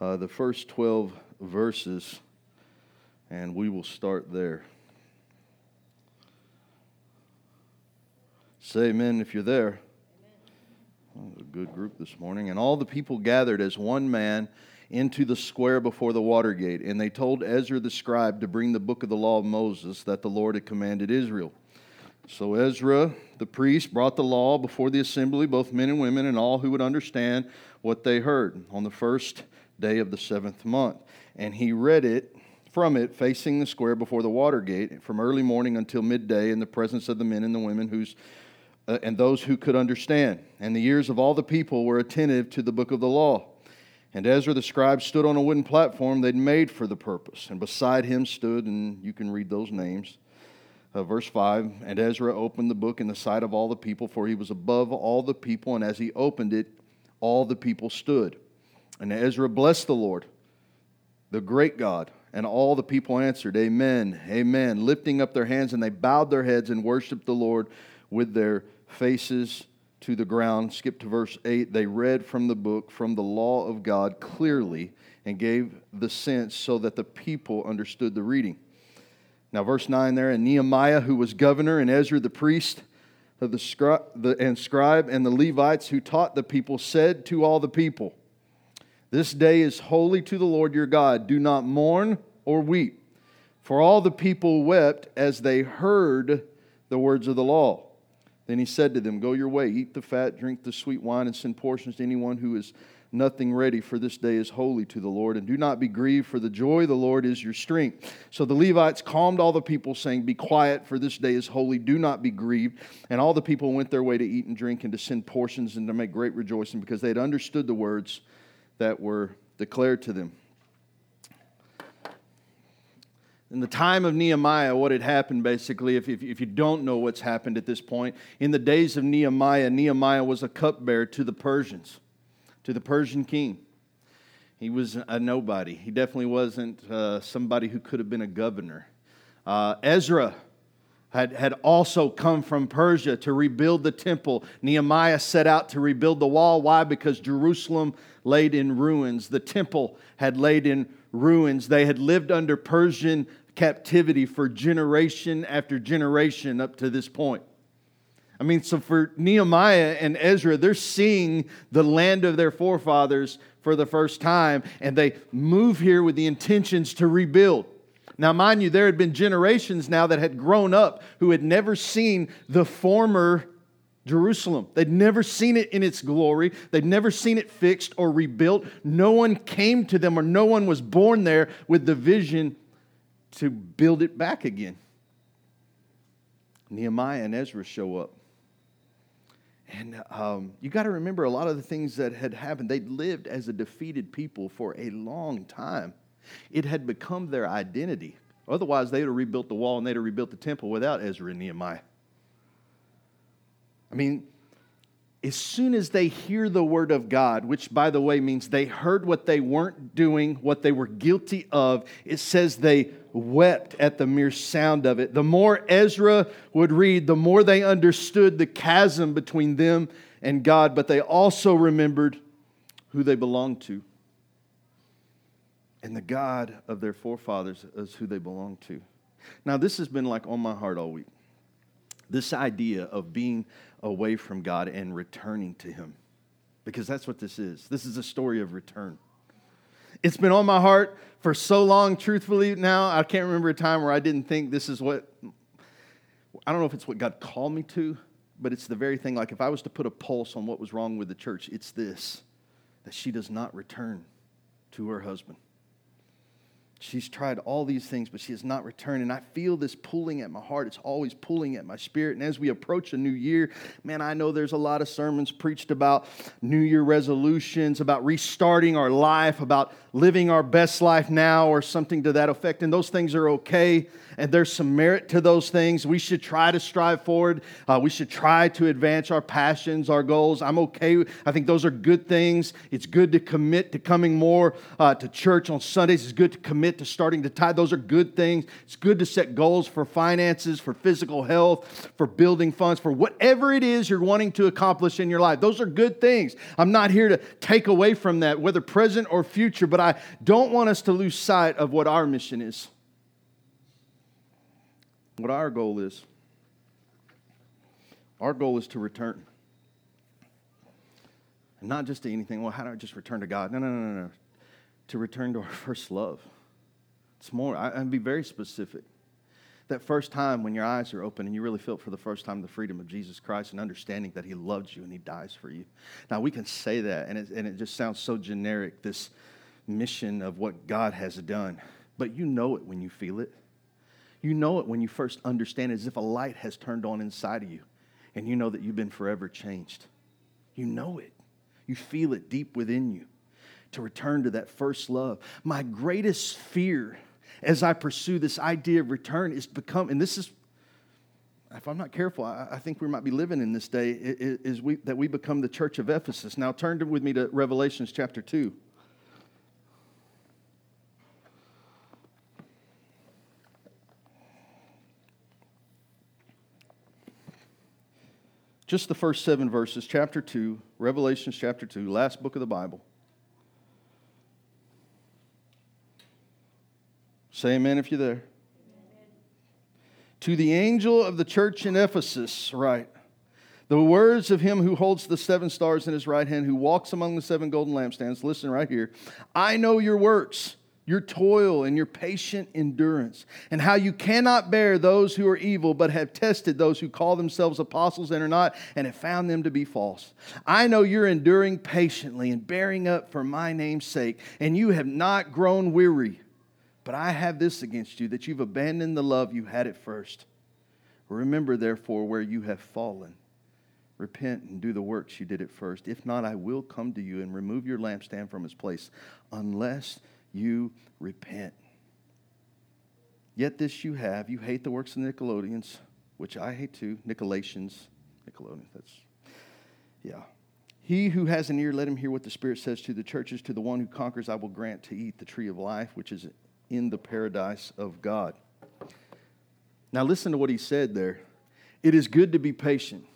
uh, the first 12 verses, and we will start there. Say amen if you're there. a good group this morning. And all the people gathered as one man into the square before the water gate. And they told Ezra the scribe to bring the book of the law of Moses that the Lord had commanded Israel. So Ezra the priest brought the law before the assembly, both men and women, and all who would understand what they heard on the first day of the seventh month. And he read it from it facing the square before the water gate from early morning until midday in the presence of the men and the women whose uh, and those who could understand. And the ears of all the people were attentive to the book of the law. And Ezra the scribe stood on a wooden platform they'd made for the purpose. And beside him stood, and you can read those names. Uh, verse 5 And Ezra opened the book in the sight of all the people, for he was above all the people. And as he opened it, all the people stood. And Ezra blessed the Lord, the great God. And all the people answered, Amen, Amen, lifting up their hands, and they bowed their heads and worshiped the Lord with their faces to the ground. Skip to verse 8. They read from the book, from the law of God, clearly and gave the sense so that the people understood the reading. Now, verse 9 there, and Nehemiah, who was governor, and Ezra the priest, the, scri- the, and scribe, and the Levites who taught the people, said to all the people, This day is holy to the Lord your God. Do not mourn or weep. For all the people wept as they heard the words of the law. Then he said to them, Go your way, eat the fat, drink the sweet wine, and send portions to anyone who is nothing ready, for this day is holy to the Lord. And do not be grieved, for the joy of the Lord is your strength. So the Levites calmed all the people, saying, Be quiet, for this day is holy. Do not be grieved. And all the people went their way to eat and drink and to send portions and to make great rejoicing, because they had understood the words that were declared to them. In the time of Nehemiah, what had happened basically, if, if, if, you don't know what's happened at this point, in the days of Nehemiah, Nehemiah was a cupbearer to the Persians, to the Persian king. He was a nobody. He definitely wasn't uh, somebody who could have been a governor. Uh, Ezra had, had also come from Persia to rebuild the temple. Nehemiah set out to rebuild the wall. Why? Because Jerusalem laid in ruins. The temple had laid in ruins. They had lived under Persian captivity for generation after generation up to this point. I mean, so for Nehemiah and Ezra, they're seeing the land of their forefathers for the first time, and they move here with the intentions to rebuild. Now, mind you, there had been generations now that had grown up who had never seen the former Jerusalem. They'd never seen it in its glory. They'd never seen it fixed or rebuilt. No one came to them or no one was born there with the vision to build it back again. Nehemiah and Ezra show up. And um, you got to remember a lot of the things that had happened. They'd lived as a defeated people for a long time. It had become their identity. Otherwise, they'd have rebuilt the wall and they'd have rebuilt the temple without Ezra and Nehemiah. I mean, as soon as they hear the word of God, which by the way means they heard what they weren't doing, what they were guilty of, it says they wept at the mere sound of it. The more Ezra would read, the more they understood the chasm between them and God, but they also remembered who they belonged to. And the God of their forefathers is who they belong to. Now, this has been like on my heart all week. This idea of being away from God and returning to Him. Because that's what this is. This is a story of return. It's been on my heart for so long, truthfully, now. I can't remember a time where I didn't think this is what, I don't know if it's what God called me to, but it's the very thing. Like if I was to put a pulse on what was wrong with the church, it's this that she does not return to her husband. She's tried all these things, but she has not returned. And I feel this pulling at my heart. It's always pulling at my spirit. And as we approach a new year, man, I know there's a lot of sermons preached about New Year resolutions, about restarting our life, about living our best life now, or something to that effect. And those things are okay and there's some merit to those things. We should try to strive forward. Uh, we should try to advance our passions, our goals. I'm okay. I think those are good things. It's good to commit to coming more uh, to church on Sundays. It's good to commit to starting to tithe. Those are good things. It's good to set goals for finances, for physical health, for building funds, for whatever it is you're wanting to accomplish in your life. Those are good things. I'm not here to take away from that, whether present or future, but I don't want us to lose sight of what our mission is, what our goal is. Our goal is to return. And not just to anything, well, how do I just return to God? No, no, no, no. To return to our first love. It's more, I, I'd be very specific. That first time when your eyes are open and you really feel for the first time the freedom of Jesus Christ and understanding that He loves you and He dies for you. Now, we can say that, and it, and it just sounds so generic, this mission of what God has done. But you know it when you feel it. You know it when you first understand it, as if a light has turned on inside of you, and you know that you've been forever changed. You know it. You feel it deep within you to return to that first love. My greatest fear as I pursue this idea of return is become, and this is, if I'm not careful, I, I think we might be living in this day, is we, that we become the church of Ephesus. Now turn with me to Revelations chapter 2. Just the first seven verses, chapter 2, Revelations chapter 2, last book of the Bible. Say amen if you're there. Amen. To the angel of the church in Ephesus, write the words of him who holds the seven stars in his right hand, who walks among the seven golden lampstands. Listen right here. I know your works your toil and your patient endurance, and how you cannot bear those who are evil, but have tested those who call themselves apostles and are not, and have found them to be false. I know you're enduring patiently and bearing up for my name's sake, and you have not grown weary. But I have this against you that you've abandoned the love you had at first. Remember, therefore, where you have fallen. Repent and do the works you did at first. If not, I will come to you and remove your lampstand from its place, unless you repent. Yet this you have, you hate the works of the Nicolaitans, which I hate too. Nicolaitans, Nicolaitans, that's, yeah. He who has an ear, let him hear what the Spirit says to the churches. To the one who conquers, I will grant to eat the tree of life, which is in the paradise of God. Now, listen to what he said there. It is good to be patient.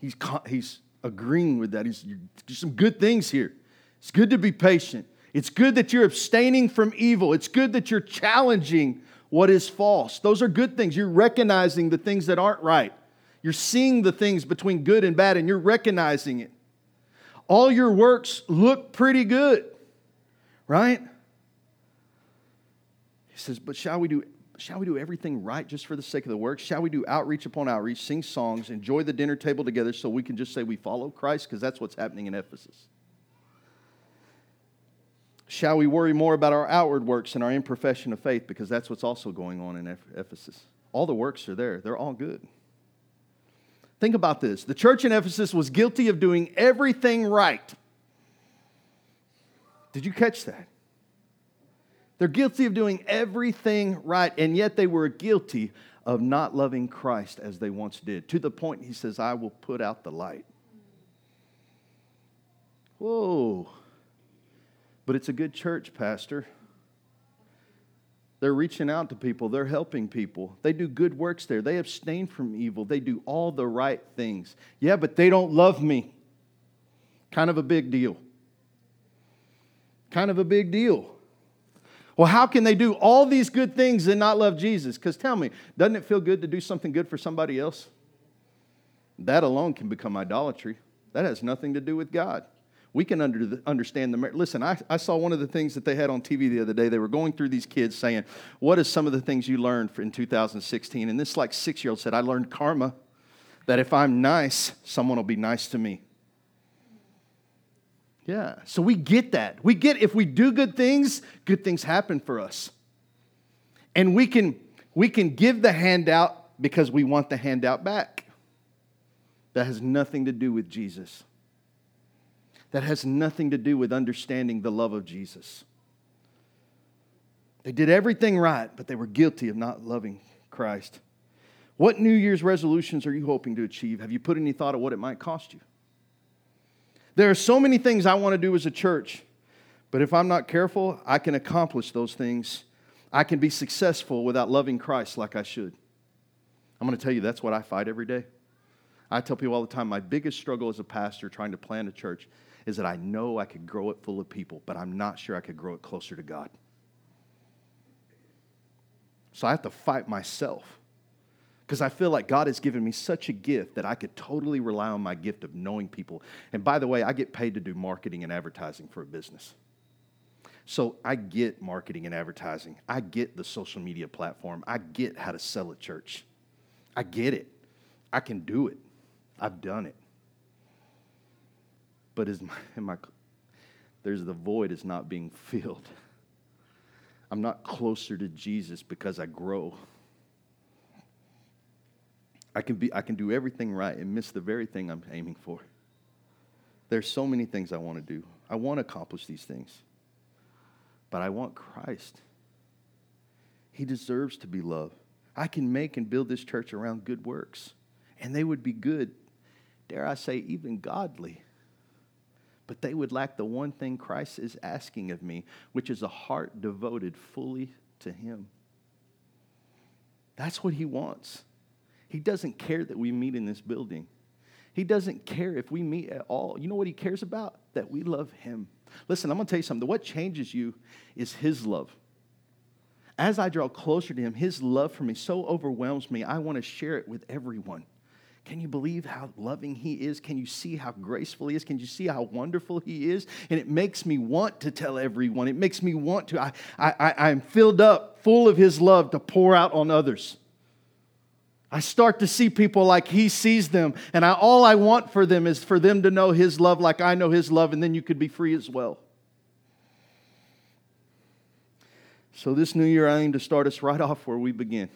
He's, he's agreeing with that. He's, there's some good things here. It's good to be patient. It's good that you're abstaining from evil. It's good that you're challenging what is false. Those are good things. You're recognizing the things that aren't right. You're seeing the things between good and bad and you're recognizing it. All your works look pretty good, right? He says, But shall we do shall we do everything right just for the sake of the work? Shall we do outreach upon outreach, sing songs, enjoy the dinner table together so we can just say we follow Christ? Because that's what's happening in Ephesus. Shall we worry more about our outward works and our imperfection of faith? Because that's what's also going on in Ephesus. All the works are there, they're all good. Think about this the church in Ephesus was guilty of doing everything right. Did you catch that? They're guilty of doing everything right, and yet they were guilty of not loving Christ as they once did, to the point he says, I will put out the light. Whoa. But it's a good church, Pastor. They're reaching out to people, they're helping people. They do good works there. They abstain from evil. They do all the right things. Yeah, but they don't love me. Kind of a big deal. Kind of a big deal. Well, how can they do all these good things and not love Jesus? Because tell me, doesn't it feel good to do something good for somebody else? That alone can become idolatry. That has nothing to do with God we can under the, understand the merit. Listen, I, I saw one of the things that they had on TV the other day. They were going through these kids saying, What is some of the things you learned in 2016? And this like six year old said, I learned karma, that if I'm nice, someone will be nice to me. Yeah, so we get that. We get if we do good things, good things happen for us. And we can we can give the handout because we want the handout back. That has nothing to do with Jesus that has nothing to do with understanding the love of Jesus. They did everything right, but they were guilty of not loving Christ. What New Year's resolutions are you hoping to achieve? Have you put any thought of what it might cost you? There are so many things I want to do as a church, But if I'm not careful, I can accomplish those things. I can be successful without loving Christ like I should. I'm going to tell you, that's what I fight every day. I tell people all the time my biggest struggle as a pastor trying to plant a church is that I know I could grow it full of people, but I'm not sure I could grow it closer to God. So I have to fight myself because I feel like God has given me such a gift that I could totally rely on my gift of knowing people. And by the way, I get paid to do marketing and advertising for a business. So I get marketing and advertising. I get the social media platform. I get how to sell a church. I get it. I can do it. I've done it. But is my, there's the void is not being filled. I'm not closer to Jesus because I grow. I can, be, I can do everything right and miss the very thing I'm aiming for. There's so many things I want to do. I want to accomplish these things. But I want Christ. He deserves to be loved. I can make and build this church around good works, and they would be good, dare I say, even godly. But they would lack the one thing Christ is asking of me, which is a heart devoted fully to Him. That's what He wants. He doesn't care that we meet in this building. He doesn't care if we meet at all. You know what He cares about? That we love Him. Listen, I'm going to tell you something. What changes you is His love as I draw closer to Him, His love for me so overwhelms me, I want to share it with everyone. Can you believe how loving He is? Can you see how graceful He is? Can you see how wonderful He is? And it makes me want to tell everyone. It makes me want to. I, I, I'm filled up, full of His love to pour out on others. I start to see people like He sees them, and I, all I want for them is for them to know His love like I know His love, and then you could be free as well. So, this new year, I aim to start us right off where we begin,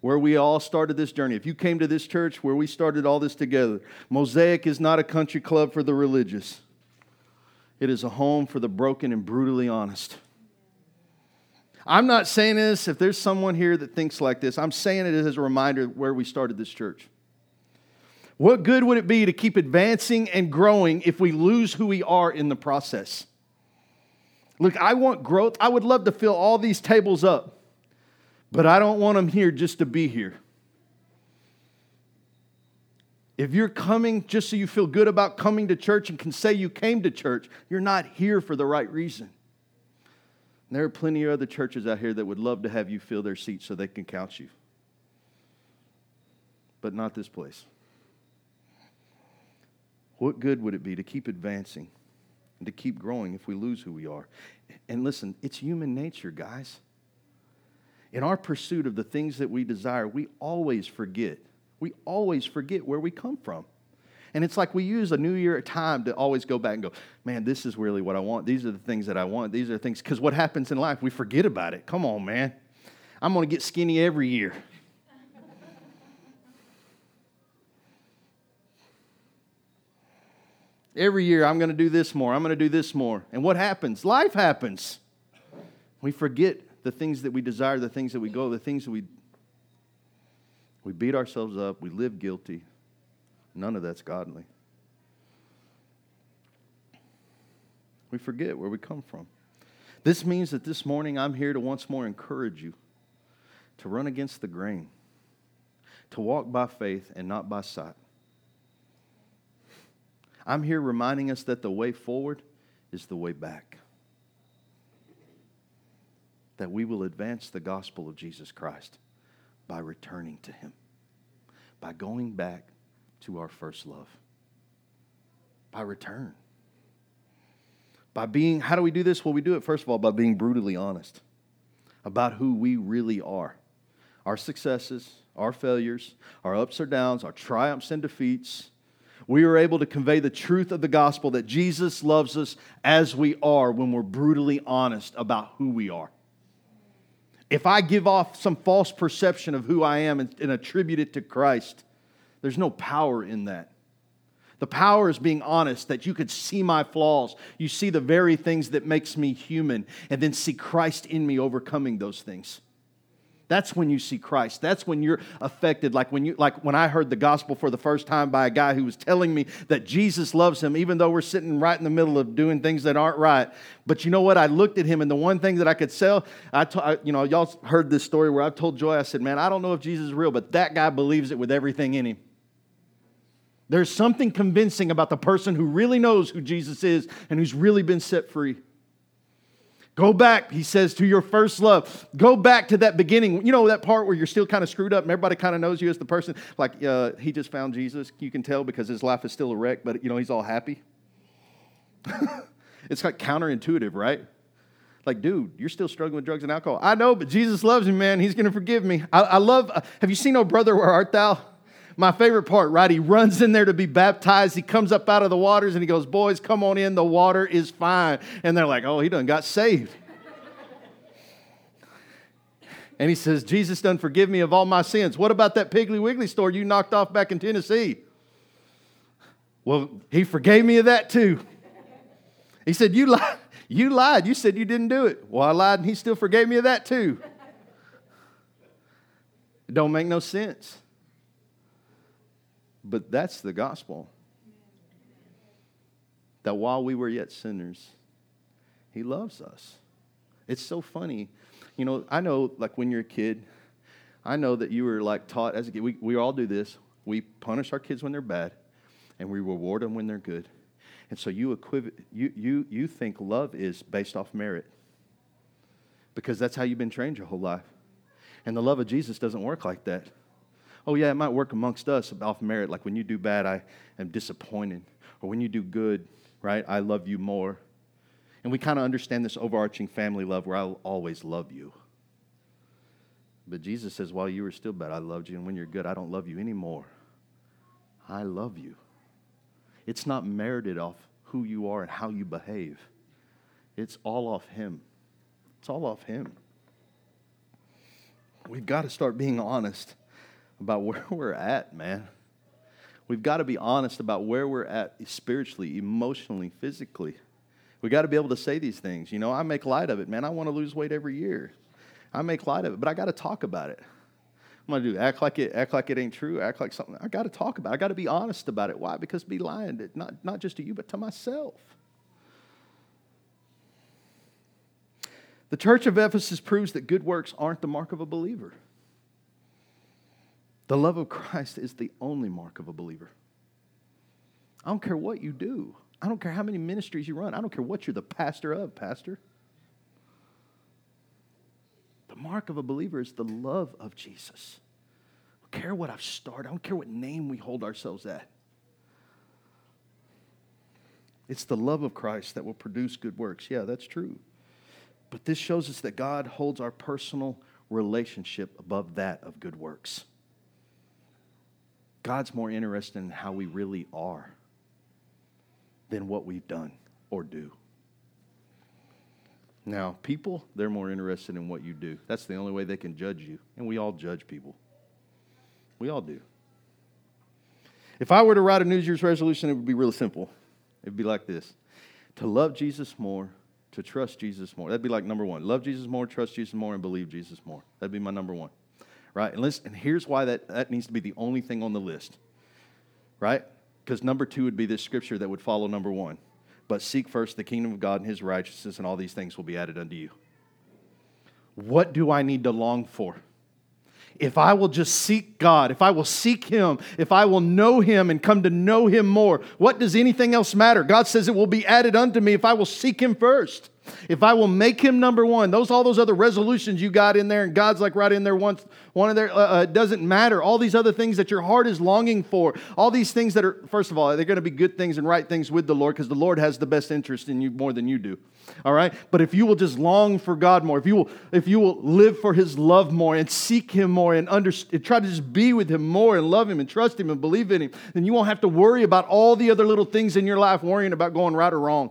where we all started this journey. If you came to this church where we started all this together, Mosaic is not a country club for the religious, it is a home for the broken and brutally honest. I'm not saying this if there's someone here that thinks like this, I'm saying it as a reminder where we started this church. What good would it be to keep advancing and growing if we lose who we are in the process? Look, I want growth. I would love to fill all these tables up, but I don't want them here just to be here. If you're coming just so you feel good about coming to church and can say you came to church, you're not here for the right reason. there are plenty of other churches out here that would love to have you fill their seats so they can count you. But not this place. What good would it be to keep advancing? and to keep growing if we lose who we are. And listen, it's human nature, guys. In our pursuit of the things that we desire, we always forget. We always forget where we come from. And it's like we use a new year time to always go back and go, man, this is really what I want. These are the things that I want. These are things, because what happens in life, we forget about it. Come on, man. I'm going to get skinny every year. Every year, I'm going to do this more. I'm going to do this more. And what happens? Life happens. We forget the things that we desire, the things that we go, the things that we. We beat ourselves up. We live guilty. None of that's godly. We forget where we come from. This means that this morning I'm here to once more encourage you to run against the grain, to walk by faith and not by sight. I'm here reminding us that the way forward is the way back. That we will advance the gospel of Jesus Christ by returning to Him, by going back to our first love, by return. By being, how do we do this? Well, we do it, first of all, by being brutally honest about who we really are our successes, our failures, our ups or downs, our triumphs and defeats we are able to convey the truth of the gospel that Jesus loves us as we are when we're brutally honest about who we are. If I give off some false perception of who I am and, and attribute it to Christ, there's no power in that. The power is being honest that you could see my flaws. You see the very things that makes me human and then see Christ in me overcoming those things. That's when you see Christ. That's when you're affected. Like when you like when I heard the gospel for the first time by a guy who was telling me that Jesus loves him, even though we're sitting right in the middle of doing things that aren't right. But you know what? I looked at him, and the one thing that I could sell, I, t- I you know, y'all heard this story where I told Joy, I said, "Man, I don't know if Jesus is real, but that guy believes it with everything in him." There's something convincing about the person who really knows who Jesus is and who's really been set free. Go back, he says, to your first love. Go back to that beginning. You know that part where you're still kind of screwed up and everybody kind of knows you as the person. Like uh, he just found Jesus. You can tell because his life is still a wreck, but you know he's all happy. it's like counterintuitive, right? Like, dude, you're still struggling with drugs and alcohol. I know, but Jesus loves you, man. He's going to forgive me. I, I love. Uh, have you seen Oh Brother, Where Art Thou? My favorite part, right? He runs in there to be baptized. He comes up out of the waters and he goes, Boys, come on in. The water is fine. And they're like, Oh, he done got saved. and he says, Jesus done forgive me of all my sins. What about that Piggly Wiggly store you knocked off back in Tennessee? Well, he forgave me of that too. He said, You lied. You lied. You said you didn't do it. Well, I lied and he still forgave me of that too. It don't make no sense. But that's the gospel. That while we were yet sinners, he loves us. It's so funny. You know, I know, like when you're a kid, I know that you were like taught as a kid. We, we all do this. We punish our kids when they're bad, and we reward them when they're good. And so you, equiv- you, you, you think love is based off merit because that's how you've been trained your whole life. And the love of Jesus doesn't work like that. Oh, yeah, it might work amongst us off merit, like when you do bad, I am disappointed. Or when you do good, right, I love you more. And we kind of understand this overarching family love where I'll always love you. But Jesus says, while you were still bad, I loved you. And when you're good, I don't love you anymore. I love you. It's not merited off who you are and how you behave, it's all off Him. It's all off Him. We've got to start being honest about where we're at, man. We've got to be honest about where we're at spiritually, emotionally, physically. We got to be able to say these things. You know, I make light of it, man. I want to lose weight every year. I make light of it, but I got to talk about it. I'm gonna do act like it, act like it ain't true, act like something. I got to talk about. it. I got to be honest about it. Why? Because be lying to, not not just to you, but to myself. The church of Ephesus proves that good works aren't the mark of a believer. The love of Christ is the only mark of a believer. I don't care what you do. I don't care how many ministries you run. I don't care what you're the pastor of, pastor. The mark of a believer is the love of Jesus. I don't care what I've started. I don't care what name we hold ourselves at. It's the love of Christ that will produce good works. Yeah, that's true. But this shows us that God holds our personal relationship above that of good works. God's more interested in how we really are than what we've done or do. Now, people, they're more interested in what you do. That's the only way they can judge you. And we all judge people. We all do. If I were to write a New Year's resolution, it would be really simple. It'd be like this to love Jesus more, to trust Jesus more. That'd be like number one. Love Jesus more, trust Jesus more, and believe Jesus more. That'd be my number one right? And, and here's why that, that needs to be the only thing on the list, right? Because number two would be this scripture that would follow number one. But seek first the kingdom of God and his righteousness, and all these things will be added unto you. What do I need to long for? If I will just seek God, if I will seek Him, if I will know Him and come to know Him more, what does anything else matter? God says it will be added unto me if I will seek Him first. If I will make him number one, those all those other resolutions you got in there, and God's like right in there once one of there uh, uh, doesn't matter. All these other things that your heart is longing for, all these things that are first of all, they're going to be good things and right things with the Lord because the Lord has the best interest in you more than you do. All right, but if you will just long for God more, if you will, if you will live for His love more and seek Him more and under, try to just be with Him more and love Him and trust Him and believe in Him, then you won't have to worry about all the other little things in your life, worrying about going right or wrong.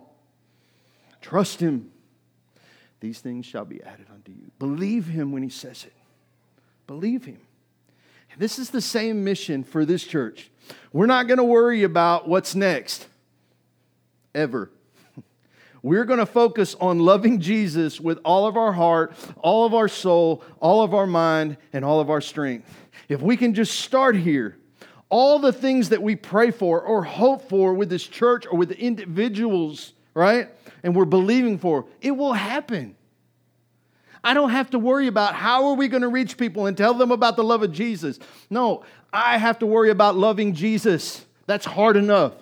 Trust Him. These things shall be added unto you. Believe Him when He says it. Believe Him. This is the same mission for this church. We're not going to worry about what's next, ever. We're going to focus on loving Jesus with all of our heart, all of our soul, all of our mind, and all of our strength. If we can just start here, all the things that we pray for or hope for with this church or with individuals, right? And we're believing for, it will happen. I don't have to worry about how are we going to reach people and tell them about the love of Jesus. No, I have to worry about loving Jesus. That's hard enough.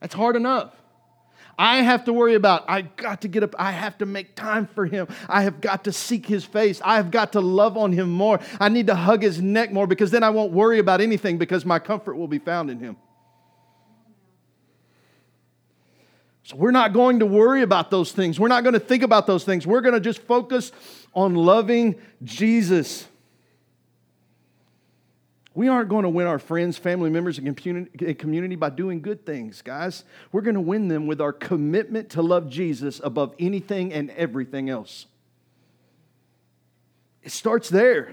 That's hard enough. I have to worry about, I got to get up, I have to make time for him. I have got to seek his face. I have got to love on him more. I need to hug his neck more because then I won't worry about anything because my comfort will be found in him. So we're not going to worry about those things. We're not going to think about those things. We're going to just focus on loving Jesus. We aren't going to win our friends, family members, and community by doing good things, guys. We're going to win them with our commitment to love Jesus above anything and everything else. It starts there.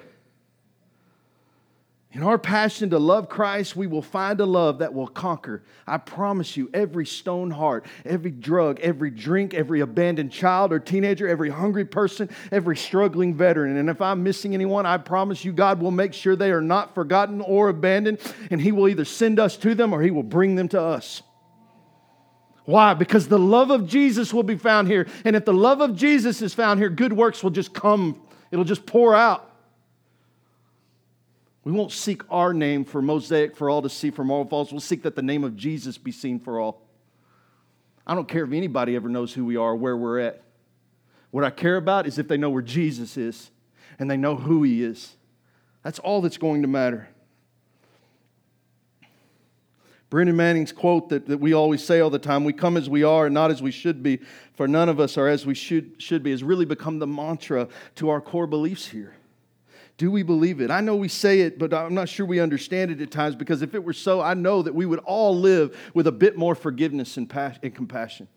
In our passion to love Christ, we will find a love that will conquer. I promise you, every stone heart, every drug, every drink, every abandoned child or teenager, every hungry person, every struggling veteran. And if I'm missing anyone, I promise you, God will make sure they are not forgotten or abandoned, and He will either send us to them or He will bring them to us. Why? Because the love of Jesus will be found here. And if the love of Jesus is found here, good works will just come, it'll just pour out. We won't seek our name for mosaic for all to see from all falls. We'll seek that the name of Jesus be seen for all. I don't care if anybody ever knows who we are, where we're at. What I care about is if they know where Jesus is and they know who he is. That's all that's going to matter. Brennan Manning's quote that, that we always say all the time we come as we are and not as we should be, for none of us are as we should, should be, has really become the mantra to our core beliefs here. Do we believe it? I know we say it, but I'm not sure we understand it at times because if it were so, I know that we would all live with a bit more forgiveness and, and compassion.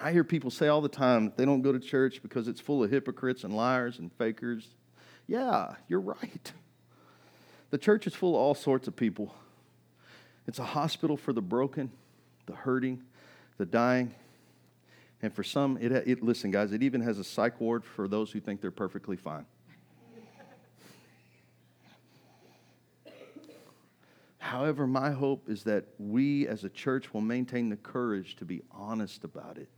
I hear people say all the time that they don't go to church because it's full of hypocrites and liars and fakers. Yeah, you're right. The church is full of all sorts of people. It's a hospital for the broken, the hurting, the dying, and for some, it, it, listen, guys, it even has a psych ward for those who think they're perfectly fine. However, my hope is that we as a church will maintain the courage to be honest about it.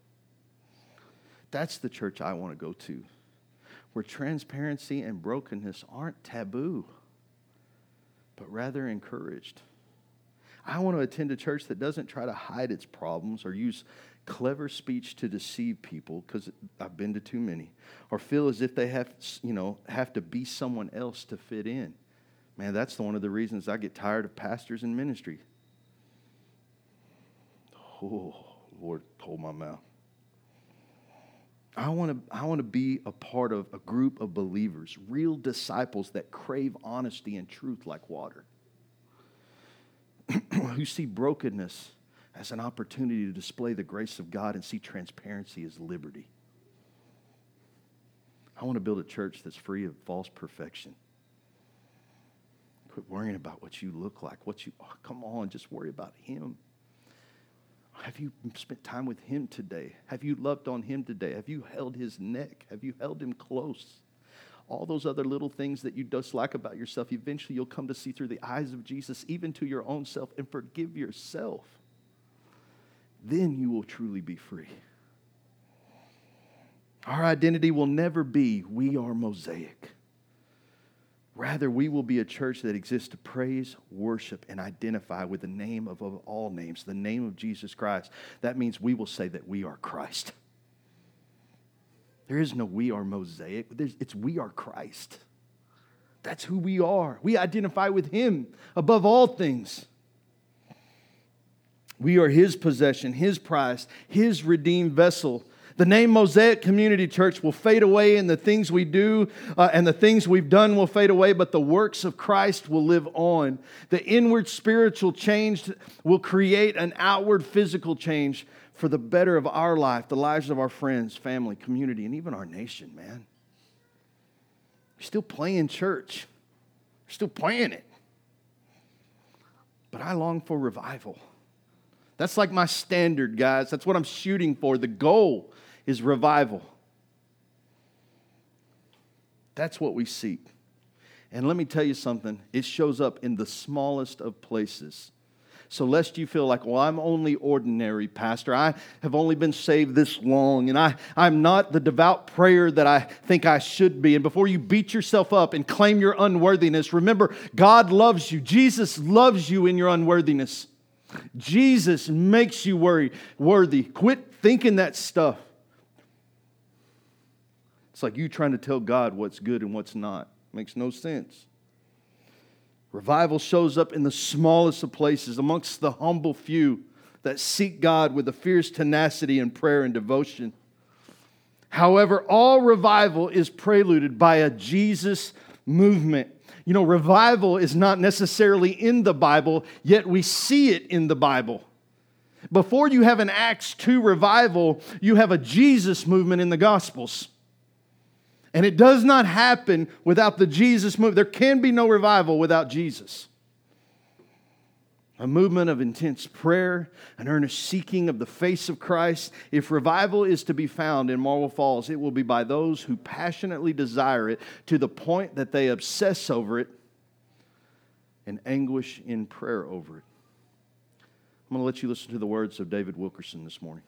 That's the church I want to go to, where transparency and brokenness aren't taboo, but rather encouraged. I want to attend a church that doesn't try to hide its problems or use clever speech to deceive people because I've been to too many, or feel as if they have, you know, have to be someone else to fit in. Man, that's one of the reasons I get tired of pastors and ministry. Oh, Lord, hold my mouth. I want to I want to be a part of a group of believers, real disciples that crave honesty and truth like water. who see brokenness as an opportunity to display the grace of God and see transparency as liberty. I want to build a church that's free of false perfection. Quit worrying about what you look like, what you oh, come on, just worry about him. Have you spent time with him today? Have you loved on him today? Have you held his neck? Have you held him close? All those other little things that you dislike about yourself, eventually you'll come to see through the eyes of Jesus, even to your own self, and forgive yourself then you will truly be free. Our identity will never be we are mosaic. Rather, we will be a church that exists to praise, worship, and identify with the name of, of all names, the name of Jesus Christ. That means we will say that we are Christ. There is no we are mosaic, it's we are Christ. That's who we are. We identify with Him above all things. We are His possession, His prize, His redeemed vessel. The name Mosaic Community Church will fade away, and the things we do uh, and the things we've done will fade away, but the works of Christ will live on. The inward spiritual change will create an outward physical change for the better of our life, the lives of our friends, family, community, and even our nation, man. We're still playing church, we're still playing it. But I long for revival. That's like my standard, guys. That's what I'm shooting for. The goal is revival. That's what we seek. And let me tell you something, it shows up in the smallest of places. So, lest you feel like, well, I'm only ordinary, Pastor. I have only been saved this long, and I, I'm not the devout prayer that I think I should be. And before you beat yourself up and claim your unworthiness, remember, God loves you. Jesus loves you in your unworthiness. Jesus makes you worry, worthy. Quit thinking that stuff. It's like you trying to tell God what's good and what's not. Makes no sense. Revival shows up in the smallest of places, amongst the humble few that seek God with a fierce tenacity in prayer and devotion. However, all revival is preluded by a Jesus movement. You know, revival is not necessarily in the Bible, yet we see it in the Bible. Before you have an Acts 2 revival, you have a Jesus movement in the Gospels. And it does not happen without the Jesus movement. There can be no revival without Jesus. A movement of intense prayer, an earnest seeking of the face of Christ. If revival is to be found in Marble Falls, it will be by those who passionately desire it to the point that they obsess over it and anguish in prayer over it. I'm going to let you listen to the words of David Wilkerson this morning.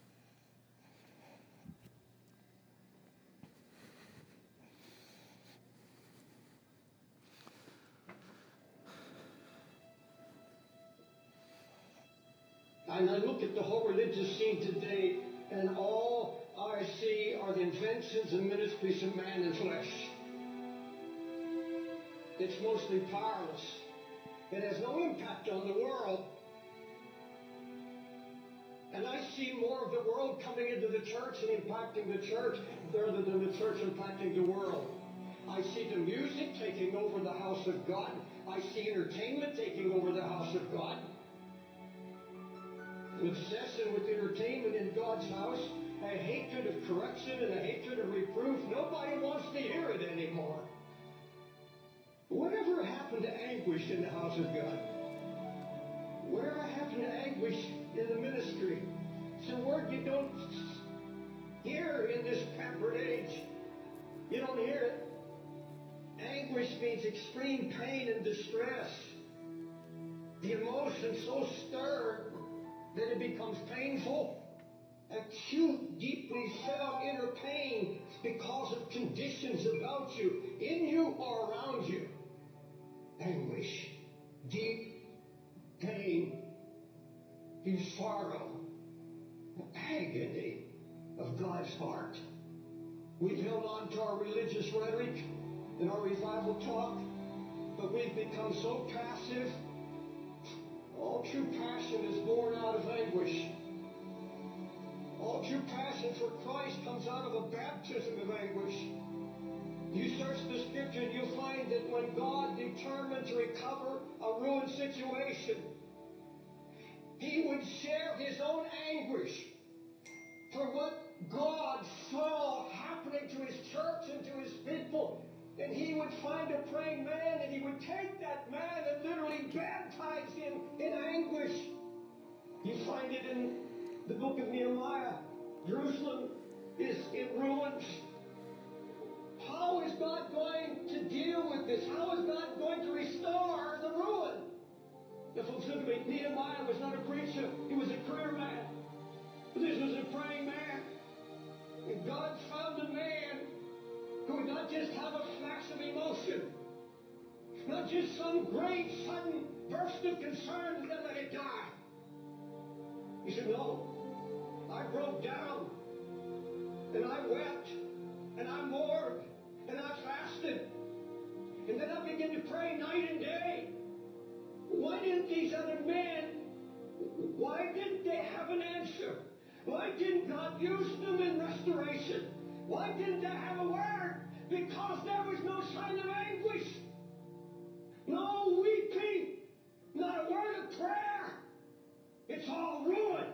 And I look at the whole religious scene today, and all I see are the inventions and ministries of man and flesh. It's mostly powerless. It has no impact on the world. And I see more of the world coming into the church and impacting the church rather than the church impacting the world. I see the music taking over the house of God. I see entertainment taking over the house of God obsession with entertainment in God's house, a hatred of correction and a hatred of reproof. Nobody wants to hear it anymore. Whatever happened to anguish in the house of God? Whatever happened to anguish in the ministry? It's a word you don't hear in this pampered age. You don't hear it. Anguish means extreme pain and distress. The emotion so stirred that it becomes painful. Acute, deeply felt inner pain because of conditions about you, in you or around you. Anguish, deep pain, in sorrow, the agony of God's heart. We've held on to our religious rhetoric and our revival talk, but we've become so passive all true passion is born out of anguish. All true passion for Christ comes out of a baptism of anguish. You search the scripture and you'll find that when God determined to recover a ruined situation, he would share his own anguish for what God saw happening to his church and to his people and he would find a praying man and he would take that man and literally baptize him in anguish. You find it in the book of Nehemiah. Jerusalem is in ruins. How is God going to deal with this? How is God going to restore the ruin? The at Nehemiah was not a preacher, he was a prayer man. This was a praying man. And God found a man who would not just have a flash of emotion, not just some great sudden burst of concern and then let it die. He said, No, I broke down and I wept and I mourned and I fasted. And then I began to pray night and day. Why didn't these other men, why didn't they have an answer? Why didn't God use them in restoration? Why didn't they have a word? Because there was no sign of anguish, no weeping, not a word of prayer. It's all ruin.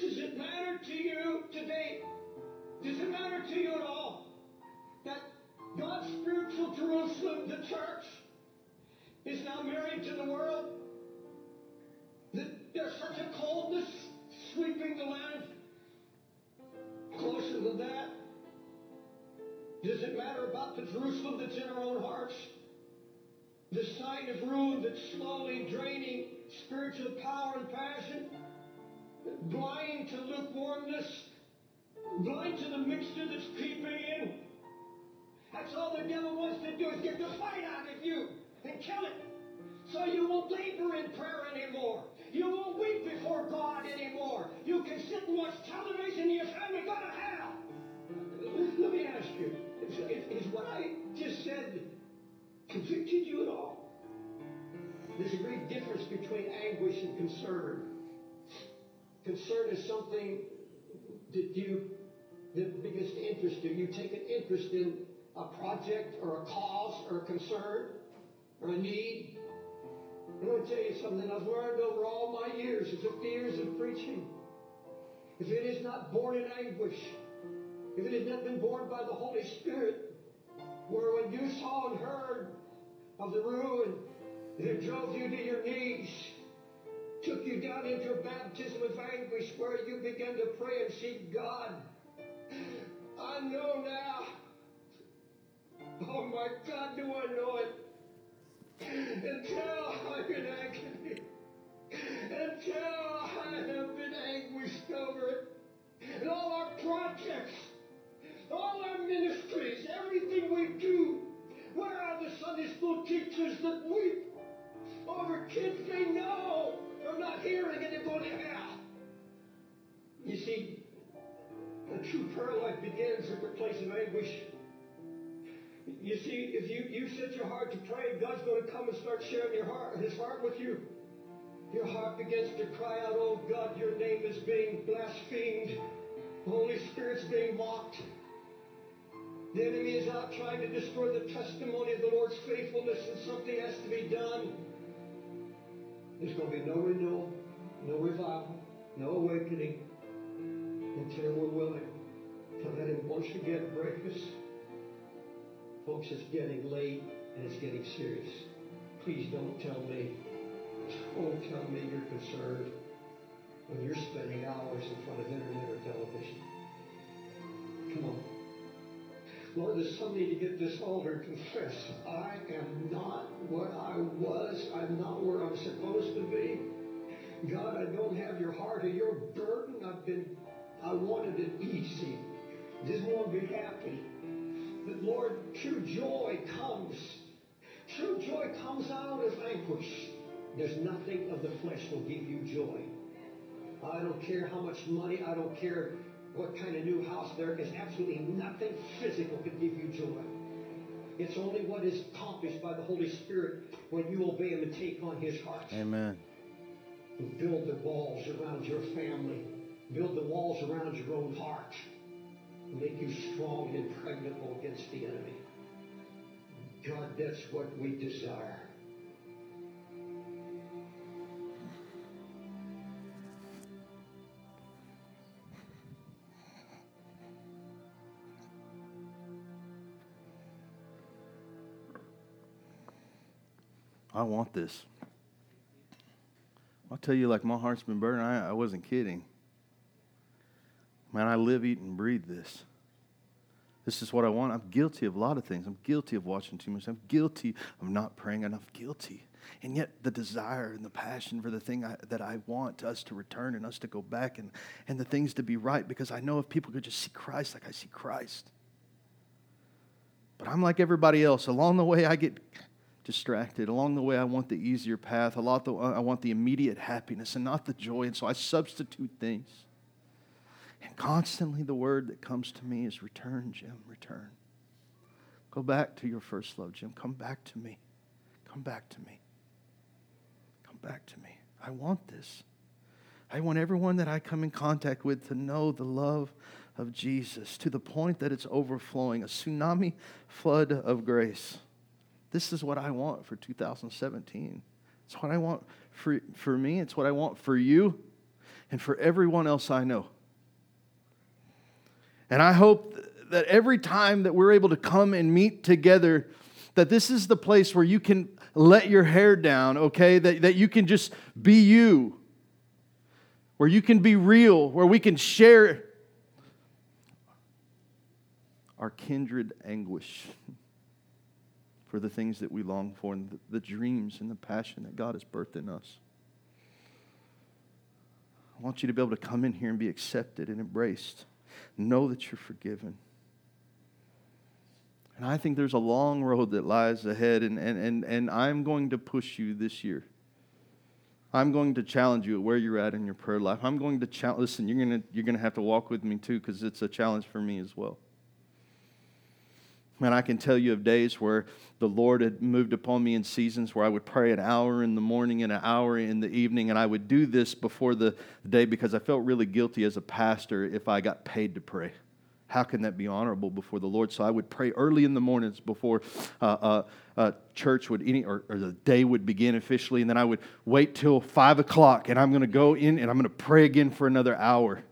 Does it matter to you today? Does it matter to you at all that God's spiritual Jerusalem, the church, is now married to the world? That there's such a coldness sweeping the land. The Jerusalem that's in our own hearts? The sight of ruin that's slowly draining spiritual power and passion, blind to lukewarmness, blind to the mixture that's creeping in. That's all the devil wants to do is get the fight out of you and kill it. So you won't labor in prayer anymore. You won't weep before God anymore. You can sit and watch television and your family go to hell. Let me ask you, is, is what I just said convicted you at all? There's a great difference between anguish and concern. Concern is something that you that begins to interest you. You take an interest in a project or a cause or a concern or a need. I want to tell you something I've learned over all my years, the 50 years of preaching. If it is not born in anguish, if it had not been born by the Holy Spirit, where when you saw and heard of the ruin, it drove you to your knees, took you down into a baptism of anguish where you began to pray and seek God. I know now. Oh my God, do I know it? Until I'm in agony. Until I have been anguished over it. And all our projects all our ministries, everything we do. Where are the Sunday school teachers that weep over kids they know are not hearing and going to hell? You see, a true prayer life begins at the place of anguish. You see, if you, you set your heart to pray, God's going to come and start sharing your heart, His heart with you. Your heart begins to cry out, Oh God, your name is being blasphemed. Holy Spirit's being mocked. The enemy is out trying to destroy the testimony of the Lord's faithfulness, and something has to be done. There's going to be no renewal, no revival, no awakening until we're willing to let Him once again break us. Folks, it's getting late and it's getting serious. Please don't tell me, don't tell me you're concerned when you're spending hours in front of internet or television. Come on. Lord, there's somebody to get this altar and confess, I am not what I was. I'm not where I'm supposed to be. God, I don't have your heart or your burden. I've been, I wanted it easy. Didn't want to be happy. But Lord, true joy comes. True joy comes out of anguish. There's nothing of the flesh will give you joy. I don't care how much money, I don't care what kind of new house there is absolutely nothing physical can give you joy. It's only what is accomplished by the Holy Spirit when you obey Him and take on His heart. Amen. Build the walls around your family. Build the walls around your own heart. Make you strong and impregnable against the enemy. God, that's what we desire. I want this. I'll tell you, like, my heart's been burning. I, I wasn't kidding. Man, I live, eat, and breathe this. This is what I want. I'm guilty of a lot of things. I'm guilty of watching too much. I'm guilty of not praying enough. Guilty. And yet, the desire and the passion for the thing I, that I want us to return and us to go back and, and the things to be right, because I know if people could just see Christ like I see Christ. But I'm like everybody else. Along the way, I get distracted. Along the way, I want the easier path. A lot the, I want the immediate happiness and not the joy. And so I substitute things. And constantly, the word that comes to me is return, Jim, return. Go back to your first love, Jim. Come back to me. Come back to me. Come back to me. I want this. I want everyone that I come in contact with to know the love of Jesus to the point that it's overflowing, a tsunami flood of grace. This is what I want for 2017. It's what I want for, for me, it's what I want for you, and for everyone else I know. And I hope that every time that we're able to come and meet together, that this is the place where you can let your hair down, okay? That, that you can just be you where you can be real, where we can share our kindred anguish for the things that we long for and the, the dreams and the passion that God has birthed in us. I want you to be able to come in here and be accepted and embraced. Know that you're forgiven. And I think there's a long road that lies ahead, and, and, and, and I'm going to push you this year. I'm going to challenge you at where you're at in your prayer life. I'm going to challenge, listen, you're going to, you're going to have to walk with me too, because it's a challenge for me as well. And I can tell you of days where the Lord had moved upon me in seasons where I would pray an hour in the morning and an hour in the evening. And I would do this before the day because I felt really guilty as a pastor if I got paid to pray. How can that be honorable before the Lord? So I would pray early in the mornings before uh, uh, uh, church would any or, or the day would begin officially, and then I would wait till five o'clock, and I'm going to go in and I'm going to pray again for another hour.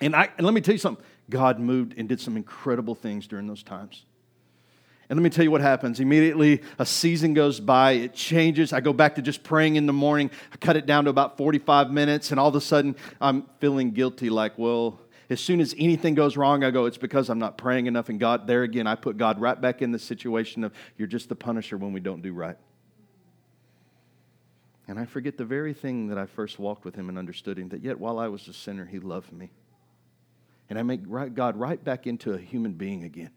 And I and let me tell you something. God moved and did some incredible things during those times. And let me tell you what happens. Immediately, a season goes by, it changes. I go back to just praying in the morning. I cut it down to about 45 minutes, and all of a sudden, I'm feeling guilty like, well, as soon as anything goes wrong, I go, it's because I'm not praying enough. And God, there again, I put God right back in the situation of, you're just the punisher when we don't do right. And I forget the very thing that I first walked with Him and understood Him, that yet while I was a sinner, He loved me and I make God right back into a human being again.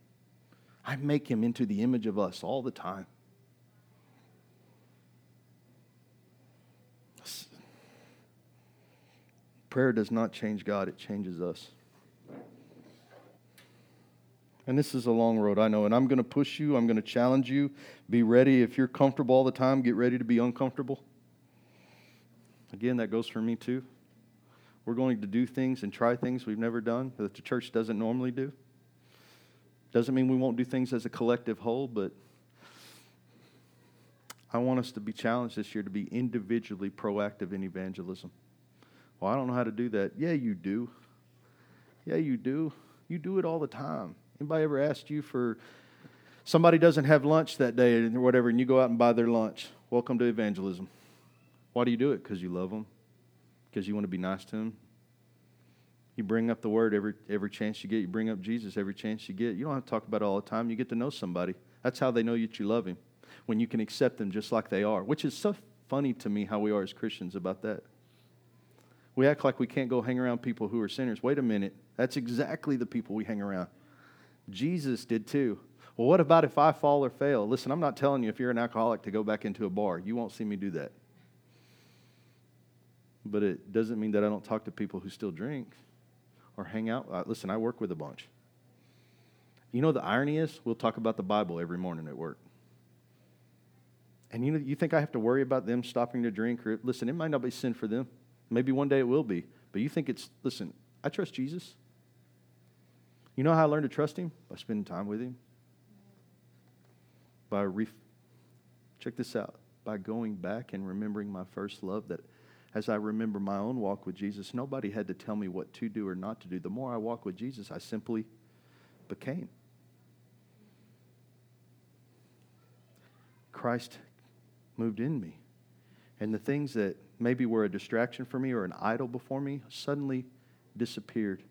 I make him into the image of us all the time. Prayer does not change God, it changes us. And this is a long road, I know. And I'm going to push you, I'm going to challenge you. Be ready. If you're comfortable all the time, get ready to be uncomfortable. Again, that goes for me too. We're going to do things and try things we've never done that the church doesn't normally do. Doesn't mean we won't do things as a collective whole, but I want us to be challenged this year to be individually proactive in evangelism. Well, I don't know how to do that. Yeah, you do. Yeah, you do. You do it all the time. Anybody ever asked you for somebody doesn't have lunch that day or whatever, and you go out and buy their lunch? Welcome to evangelism. Why do you do it? Because you love them because you want to be nice to him. You bring up the word every, every chance you get. You bring up Jesus every chance you get. You don't have to talk about it all the time. You get to know somebody. That's how they know that you love him, when you can accept them just like they are, which is so funny to me how we are as Christians about that. We act like we can't go hang around people who are sinners. Wait a minute. That's exactly the people we hang around. Jesus did too. Well, what about if I fall or fail? Listen, I'm not telling you if you're an alcoholic to go back into a bar. You won't see me do that but it doesn't mean that I don't talk to people who still drink or hang out. Uh, listen, I work with a bunch. You know, the irony is, we'll talk about the Bible every morning at work. And you know, you think I have to worry about them stopping to drink? Or listen, it might not be sin for them. Maybe one day it will be. But you think it's, listen, I trust Jesus. You know how I learned to trust him? By spending time with him. By, ref- check this out, by going back and remembering my first love that as I remember my own walk with Jesus, nobody had to tell me what to do or not to do. The more I walk with Jesus, I simply became. Christ moved in me. And the things that maybe were a distraction for me or an idol before me suddenly disappeared.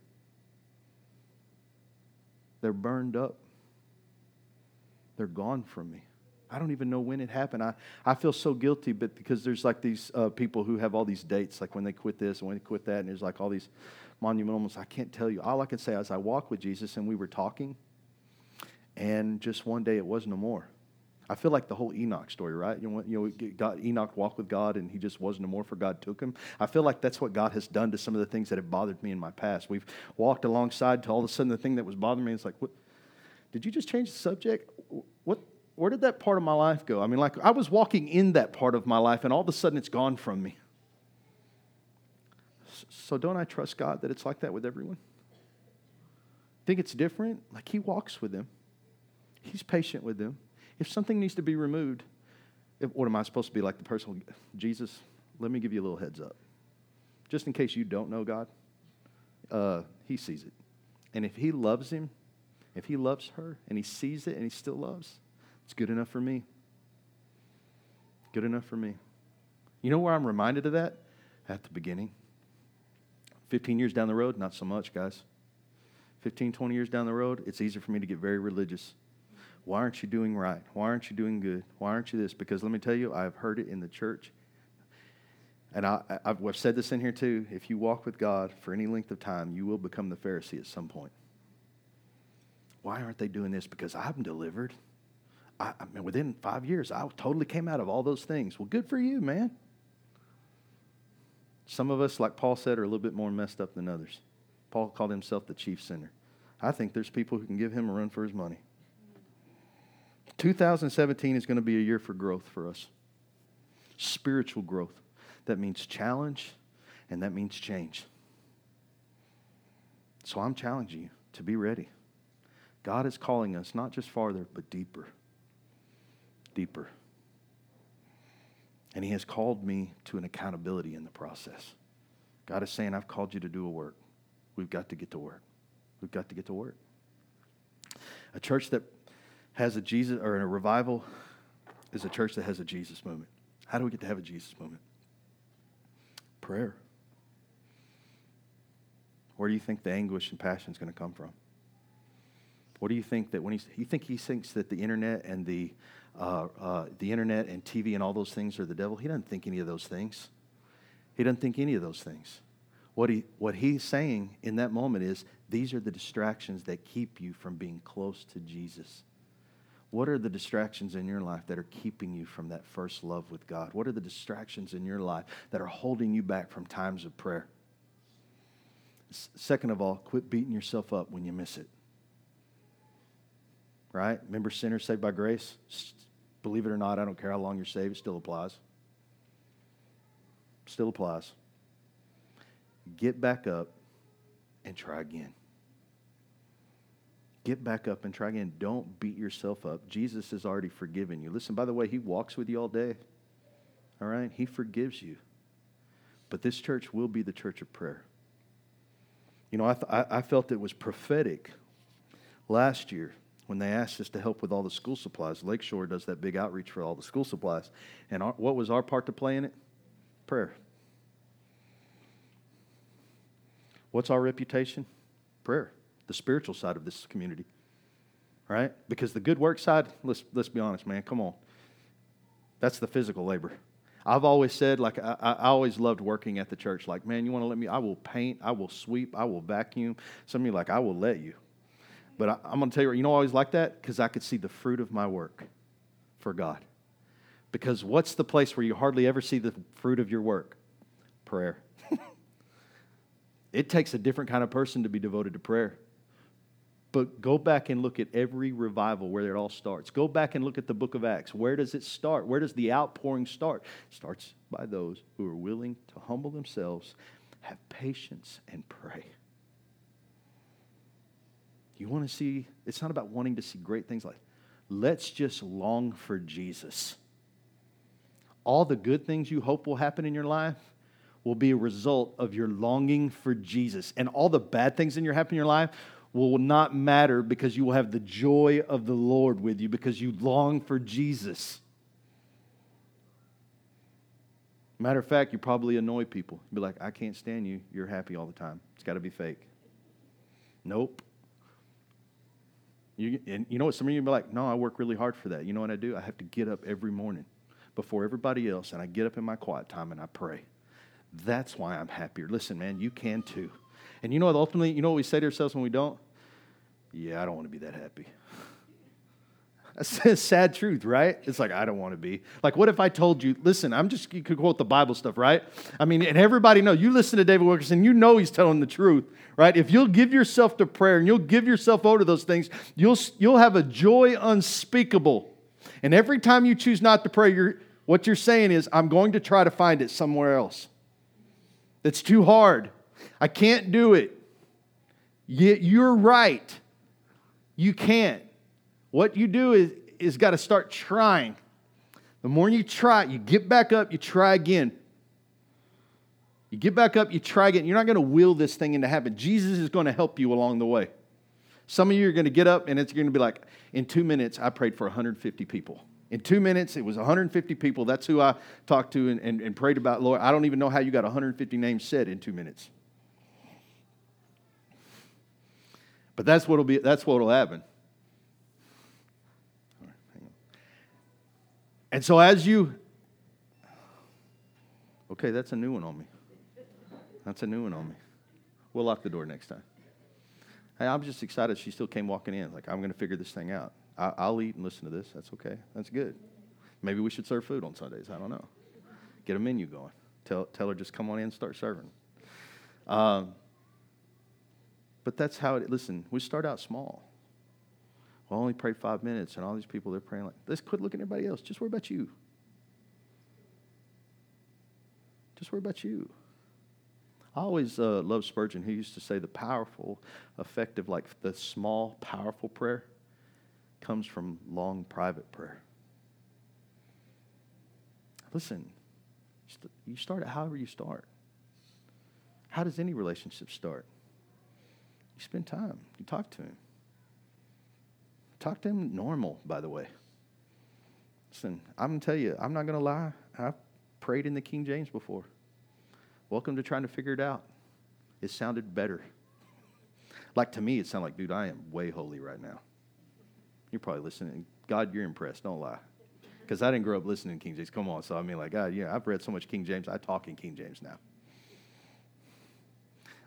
They're burned up, they're gone from me. I don't even know when it happened. I, I feel so guilty, but because there's like these uh, people who have all these dates, like when they quit this and when they quit that, and there's like all these monumental moments. I can't tell you. All I can say is I walked with Jesus and we were talking, and just one day it was no more. I feel like the whole Enoch story, right? You know, you know God, Enoch walked with God and he just wasn't no more for God took him. I feel like that's what God has done to some of the things that have bothered me in my past. We've walked alongside to all of a sudden the thing that was bothering me is like, what? Did you just change the subject? Where did that part of my life go? I mean, like I was walking in that part of my life and all of a sudden it's gone from me. So don't I trust God that it's like that with everyone? Think it's different? Like He walks with them, He's patient with them. If something needs to be removed, if, what am I supposed to be like the person? Jesus, let me give you a little heads up. Just in case you don't know God, uh, He sees it. And if He loves Him, if He loves her and He sees it and He still loves, it's good enough for me. Good enough for me. You know where I'm reminded of that? At the beginning. 15 years down the road, not so much, guys. 15, 20 years down the road, it's easier for me to get very religious. Why aren't you doing right? Why aren't you doing good? Why aren't you this? Because let me tell you, I've heard it in the church. And I, have said this in here too. If you walk with God for any length of time, you will become the Pharisee at some point. Why aren't they doing this? Because I'm delivered. I, I mean, within five years, I totally came out of all those things. Well, good for you, man. Some of us, like Paul said, are a little bit more messed up than others. Paul called himself the chief sinner. I think there's people who can give him a run for his money. 2017 is going to be a year for growth for us spiritual growth. That means challenge and that means change. So I'm challenging you to be ready. God is calling us not just farther, but deeper. Deeper. And He has called me to an accountability in the process. God is saying, I've called you to do a work. We've got to get to work. We've got to get to work. A church that has a Jesus or a revival is a church that has a Jesus moment. How do we get to have a Jesus moment? Prayer. Where do you think the anguish and passion is going to come from? What do you think that when he's, you think he thinks that the internet and the, uh, uh, the internet and TV and all those things are the devil? He doesn't think any of those things. He doesn't think any of those things. What, he, what he's saying in that moment is these are the distractions that keep you from being close to Jesus. What are the distractions in your life that are keeping you from that first love with God? What are the distractions in your life that are holding you back from times of prayer? Second of all, quit beating yourself up when you miss it. Right? Remember, sinners saved by grace? Believe it or not, I don't care how long you're saved, it still applies. Still applies get back up and try again. Get back up and try again. Don't beat yourself up. Jesus has already forgiven you. Listen, by the way, He walks with you all day. All right? He forgives you. But this church will be the church of prayer. You know, I, th- I felt it was prophetic last year when they asked us to help with all the school supplies. Lakeshore does that big outreach for all the school supplies. And our, what was our part to play in it? Prayer. What's our reputation? Prayer, the spiritual side of this community. Right? Because the good work side, let's, let's be honest, man, come on. That's the physical labor. I've always said, like, I, I always loved working at the church. Like, man, you want to let me? I will paint, I will sweep, I will vacuum. Some of you, like, I will let you. But I, am going to tell you, you know, I always like that because I could see the fruit of my work for God. Because what's the place where you hardly ever see the fruit of your work? Prayer. It takes a different kind of person to be devoted to prayer. But go back and look at every revival where it all starts. Go back and look at the book of Acts. Where does it start? Where does the outpouring start? It starts by those who are willing to humble themselves, have patience, and pray. You want to see, it's not about wanting to see great things like, let's just long for Jesus. All the good things you hope will happen in your life, will be a result of your longing for Jesus. And all the bad things in your happen in your life will not matter because you will have the joy of the Lord with you because you long for Jesus. Matter of fact, you probably annoy people. You'll be like, I can't stand you. You're happy all the time. It's got to be fake. Nope. You, and you know what? Some of you be like, no, I work really hard for that. You know what I do? I have to get up every morning before everybody else, and I get up in my quiet time and I pray. That's why I'm happier. Listen, man, you can too. And you know what, ultimately, you know what we say to ourselves when we don't? Yeah, I don't want to be that happy. That's a sad truth, right? It's like, I don't want to be. Like, what if I told you, listen, I'm just, you could quote the Bible stuff, right? I mean, and everybody know, you listen to David Wilkerson, you know he's telling the truth, right? If you'll give yourself to prayer and you'll give yourself over to those things, you'll, you'll have a joy unspeakable. And every time you choose not to pray, you're, what you're saying is, I'm going to try to find it somewhere else. It's too hard. I can't do it. Yet you're right. You can't. What you do is, is got to start trying. The more you try, you get back up, you try again. You get back up, you try again. You're not going to will this thing into habit. Jesus is going to help you along the way. Some of you are going to get up and it's going to be like, in two minutes, I prayed for 150 people. In two minutes, it was 150 people. That's who I talked to and, and, and prayed about. Lord, I don't even know how you got 150 names said in two minutes. But that's what'll be that's what'll happen. And so as you Okay, that's a new one on me. That's a new one on me. We'll lock the door next time. Hey, I'm just excited she still came walking in. Like, I'm going to figure this thing out. I, will eat and listen to this. That's okay. That's good. Maybe we should serve food on Sundays. I don't know. Get a menu going. Tell, tell her just come on in and start serving. Um, but that's how it, listen, we start out small. We only prayed five minutes, and all these people, they're praying like, let's quit looking at everybody else. Just worry about you. Just worry about you. I always uh, love Spurgeon. He used to say the powerful, effective, like the small, powerful prayer comes from long, private prayer. Listen, you start it however you start. How does any relationship start? You spend time, you talk to him. Talk to him normal, by the way. Listen, I'm going to tell you, I'm not going to lie. I've prayed in the King James before. Welcome to trying to figure it out. It sounded better. Like to me, it sounded like, dude, I am way holy right now. You're probably listening. God, you're impressed. Don't lie. Because I didn't grow up listening to King James. Come on. So I mean, like, God, yeah, I've read so much King James. I talk in King James now.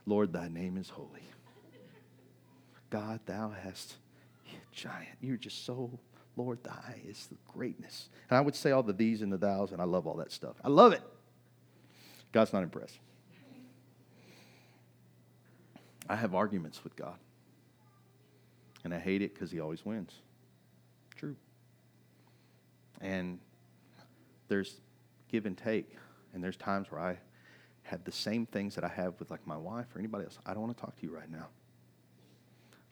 Lord, thy name is holy. God, thou hast giant. You're just so, Lord, thy is the greatness. And I would say all the these and the thous, and I love all that stuff. I love it. God's not impressed. I have arguments with God. And I hate it because he always wins. True. And there's give and take. And there's times where I have the same things that I have with like my wife or anybody else. I don't want to talk to you right now.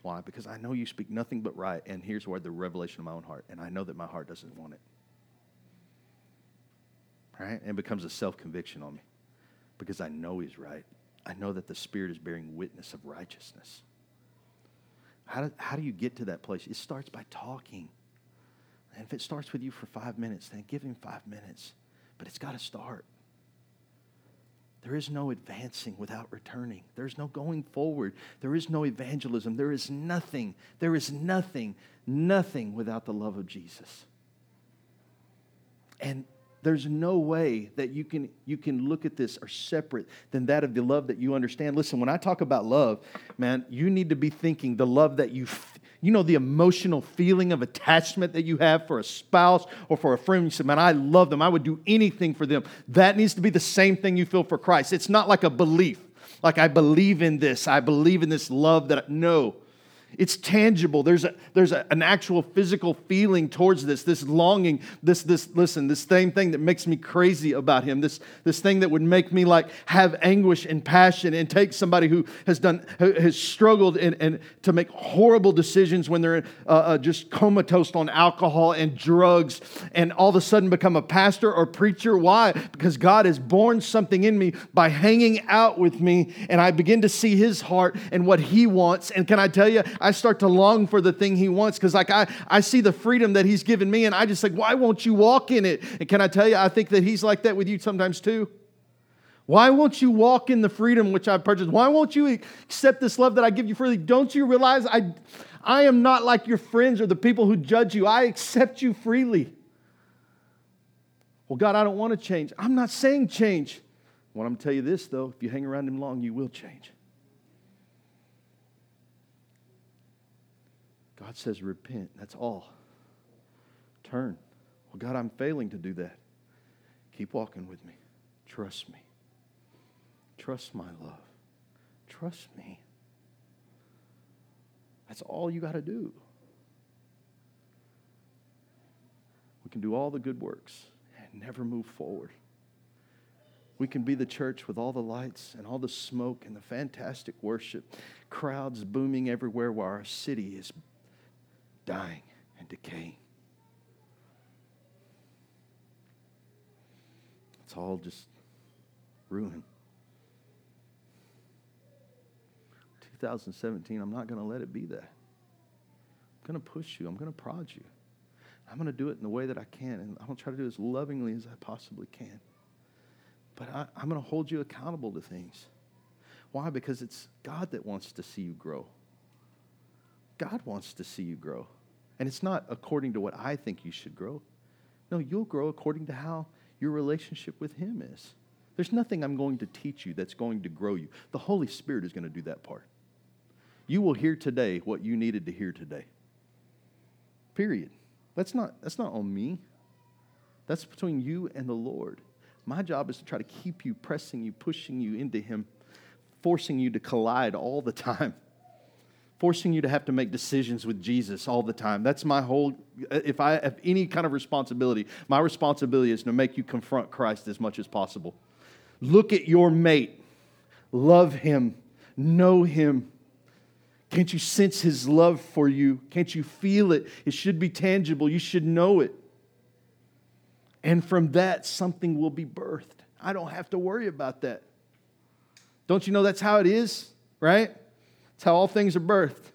Why? Because I know you speak nothing but right, and here's where the revelation of my own heart, and I know that my heart doesn't want it. Right? And it becomes a self conviction on me because I know He's right. I know that the Spirit is bearing witness of righteousness. How do, how do you get to that place? It starts by talking. And if it starts with you for five minutes, then give Him five minutes. But it's got to start. There is no advancing without returning. There's no going forward. There is no evangelism. There is nothing. There is nothing, nothing without the love of Jesus. And there's no way that you can, you can look at this or separate than that of the love that you understand. Listen, when I talk about love, man, you need to be thinking the love that you, you know, the emotional feeling of attachment that you have for a spouse or for a friend. You say, man, I love them. I would do anything for them. That needs to be the same thing you feel for Christ. It's not like a belief, like I believe in this. I believe in this love that, I, no. It's tangible. There's, a, there's a, an actual physical feeling towards this, this longing, this, this, listen, this same thing that makes me crazy about him, this, this thing that would make me like have anguish and passion and take somebody who has done, has struggled and, and to make horrible decisions when they're uh, uh, just comatose on alcohol and drugs and all of a sudden become a pastor or preacher. Why? Because God has born something in me by hanging out with me and I begin to see his heart and what he wants. And can I tell you, I start to long for the thing he wants because like I, I see the freedom that he's given me and I just like, why won't you walk in it? And can I tell you, I think that he's like that with you sometimes too. Why won't you walk in the freedom which I've purchased? Why won't you accept this love that I give you freely? Don't you realize I, I am not like your friends or the people who judge you. I accept you freely. Well, God, I don't want to change. I'm not saying change. Well, I'm going to tell you this, though. If you hang around him long, you will change. God says, repent. That's all. Turn. Well, God, I'm failing to do that. Keep walking with me. Trust me. Trust my love. Trust me. That's all you got to do. We can do all the good works and never move forward. We can be the church with all the lights and all the smoke and the fantastic worship, crowds booming everywhere while our city is dying and decaying. It's all just ruin. 2017, I'm not going to let it be that. I'm going to push you. I'm going to prod you. I'm going to do it in the way that I can, and I'm going to try to do it as lovingly as I possibly can. But I, am going to hold you accountable to things. Why? Because it's God that wants to see you grow. God wants to see you grow. And it's not according to what I think you should grow. No, you'll grow according to how your relationship with Him is. There's nothing I'm going to teach you that's going to grow you. The Holy Spirit is going to do that part. You will hear today what you needed to hear today. Period. That's not, that's not on me. That's between you and the Lord. My job is to try to keep you, pressing you, pushing you into Him, forcing you to collide all the time, forcing you to have to make decisions with Jesus all the time. That's my whole, if I have any kind of responsibility, my responsibility is to make you confront Christ as much as possible. Look at your mate, love him, know him. Can't you sense his love for you? Can't you feel it? It should be tangible. You should know it. And from that, something will be birthed. I don't have to worry about that. Don't you know that's how it is, right? It's how all things are birthed.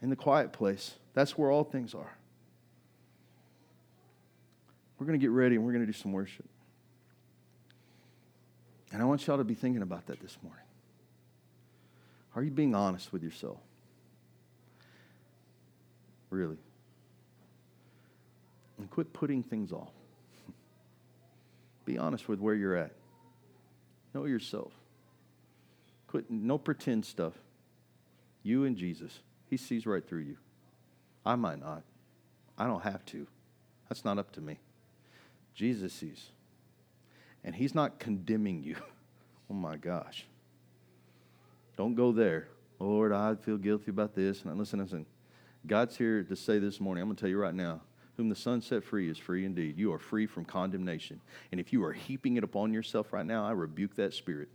In the quiet place. That's where all things are. We're going to get ready and we're going to do some worship. And I want y'all to be thinking about that this morning. Are you being honest with yourself? Really? And quit putting things off. Be honest with where you're at. Know yourself. Quit no pretend stuff. You and Jesus. He sees right through you. I might not. I don't have to. That's not up to me. Jesus sees. And he's not condemning you. oh my gosh. Don't go there. Lord, I feel guilty about this. And listen, listen. God's here to say this morning, I'm going to tell you right now, whom the Son set free is free indeed. You are free from condemnation. And if you are heaping it upon yourself right now, I rebuke that spirit.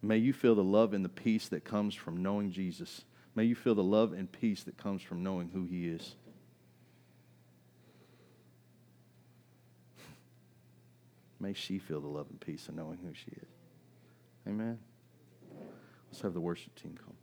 May you feel the love and the peace that comes from knowing Jesus. May you feel the love and peace that comes from knowing who He is. May she feel the love and peace of knowing who she is. Amen. Let's have the worship team come.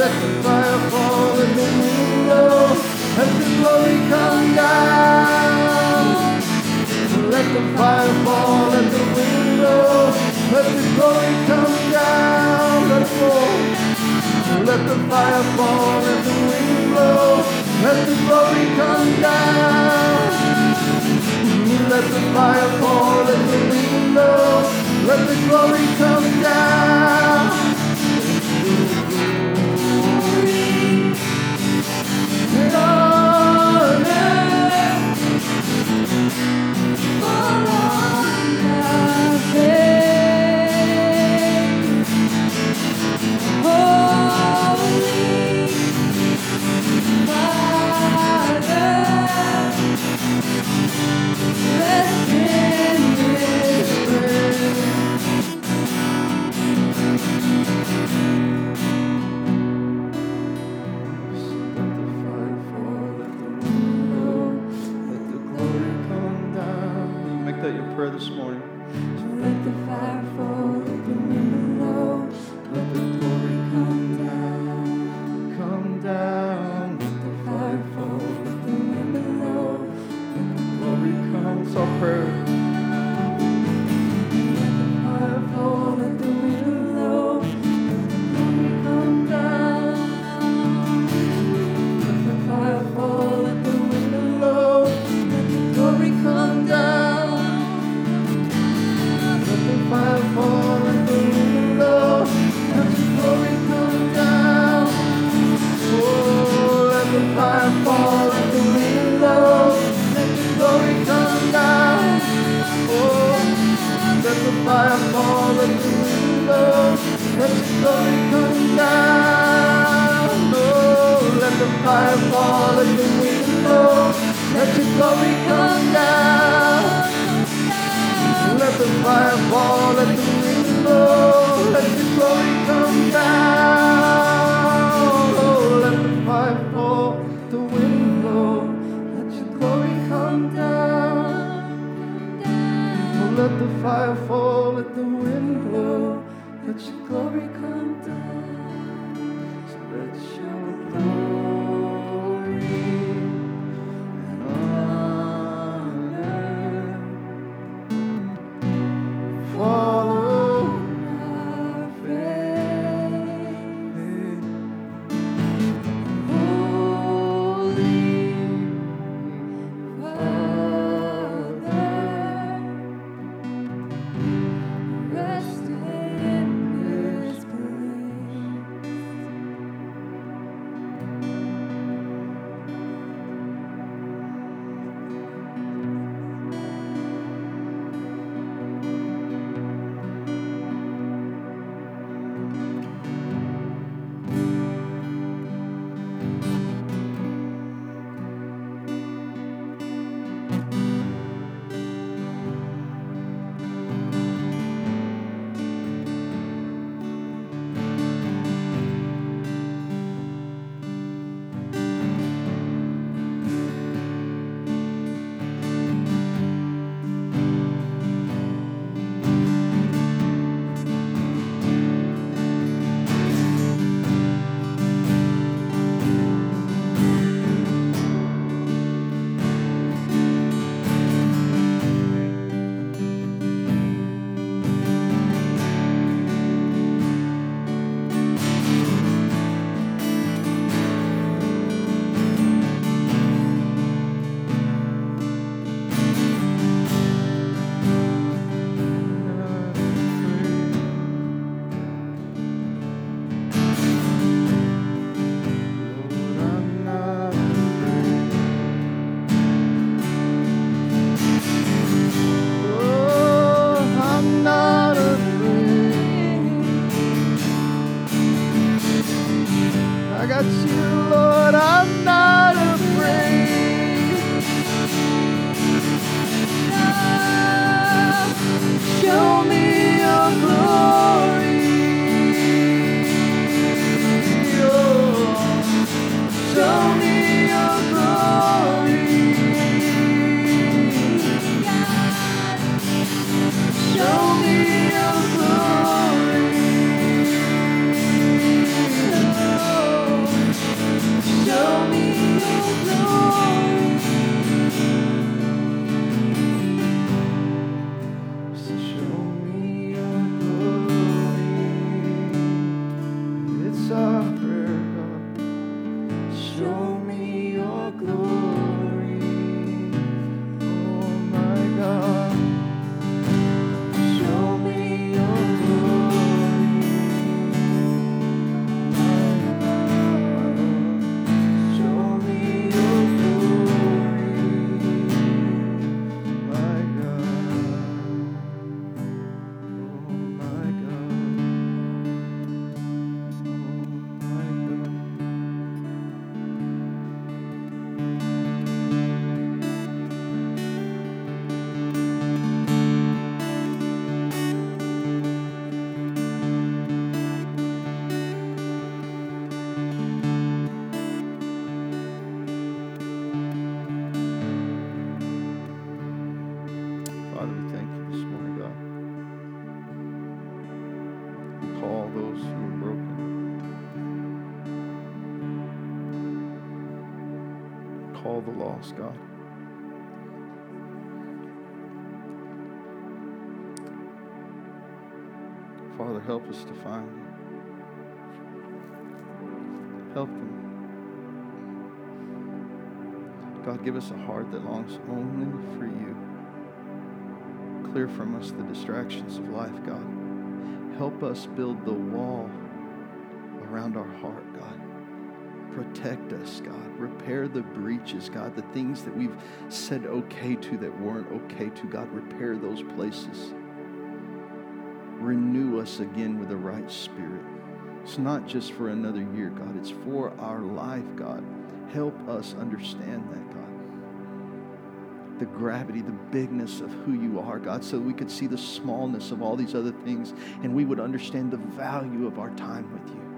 Let the fire fall in the window let the glory come down. Let the fire fall in the window. Let the glory come down. Let's. Let the fire fall in the window. Let the glory come down. Let the fire fall in the window. Let the glory come down. this morning. Let the fire fall, let the wind blow, let your glory come down. Oh, let the fire fall, the wind blow, let your glory come down. Oh, let the fire fall, let the wind Lost, God. Father, help us to find them. Help them. God, give us a heart that longs only for you. Clear from us the distractions of life, God. Help us build the wall around our heart, God. Protect us, God. Repair the breaches, God. The things that we've said okay to that weren't okay to, God. Repair those places. Renew us again with the right spirit. It's not just for another year, God. It's for our life, God. Help us understand that, God. the gravity, the bigness of who you are, God, so we could see the smallness of all these other things and we would understand the value of our time with you.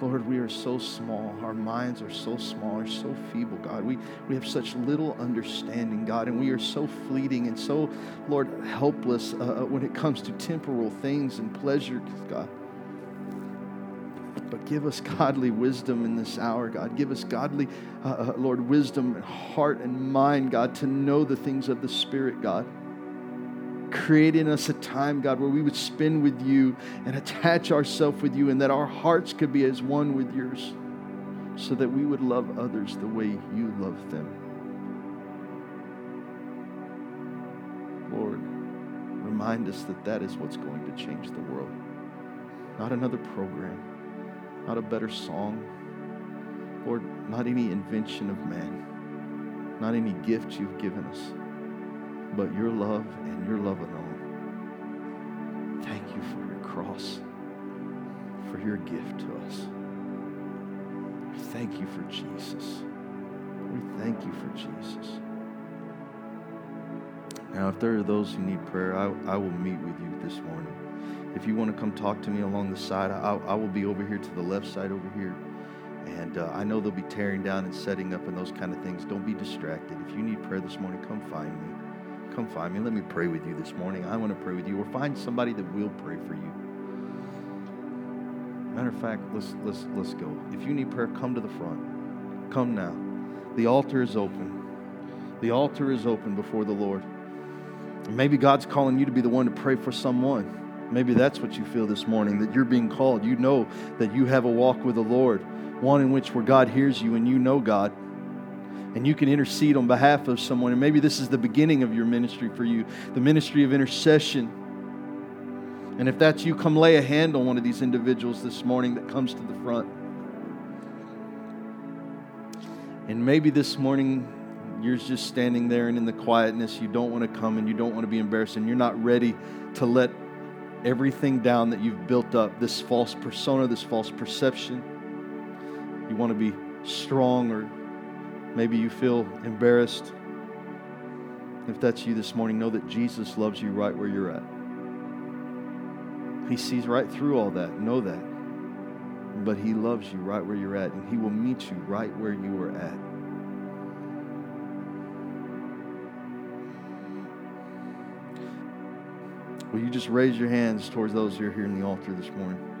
Lord, we are so small. Our minds are so small, are so feeble, God. We, we have such little understanding, God, and we are so fleeting and so, Lord, helpless uh, uh when it comes to temporal things and pleasure, God. But give us godly wisdom in this hour, God. Give us godly, uh, uh, Lord, wisdom and heart and mind, God, to know the things of the Spirit, God. Create in us a time, God, where we would spend with you and attach ourselves with you, and that our hearts could be as one with yours, so that we would love others the way you love them. Lord, remind us that that is what's going to change the world, not another program not a better song. Lord, not any invention of man, not any gift you've given us, but your love and your love alone. Cross, for your gift to us. We thank you for Jesus. We thank you for Jesus. Now, if there are those who need prayer, I, I will meet with you this morning. If you want to come talk to me along the side, I, I will be over here to the left side over here. And uh, I know they'll be tearing down and setting up and those kind of things. Don't be distracted. If you need prayer this morning, come find me. Come find me. Let me pray with you this morning. I want to pray with you, or find somebody that will pray for you. Matter of fact, let's let's let's go. If you need prayer, come to the front. Come now. The altar is open. The altar is open before the Lord. Maybe God's calling you to be the one to pray for someone. Maybe that's what you feel this morning that you're being called. You know that you have a walk with the Lord, one in which where God hears you and you know God. And you can intercede on behalf of someone. And maybe this is the beginning of your ministry for you the ministry of intercession. And if that's you, come lay a hand on one of these individuals this morning that comes to the front. And maybe this morning you're just standing there and in the quietness, you don't want to come and you don't want to be embarrassed and you're not ready to let everything down that you've built up, this false persona, this false perception. You want to be strong, or maybe you feel embarrassed. If that's you this morning, know that Jesus loves you right where you're at. He sees right through all that. Know that. But He loves you right where you're at, and He will meet you right where you are at. Will you just raise your hands towards those who are here in the altar this morning?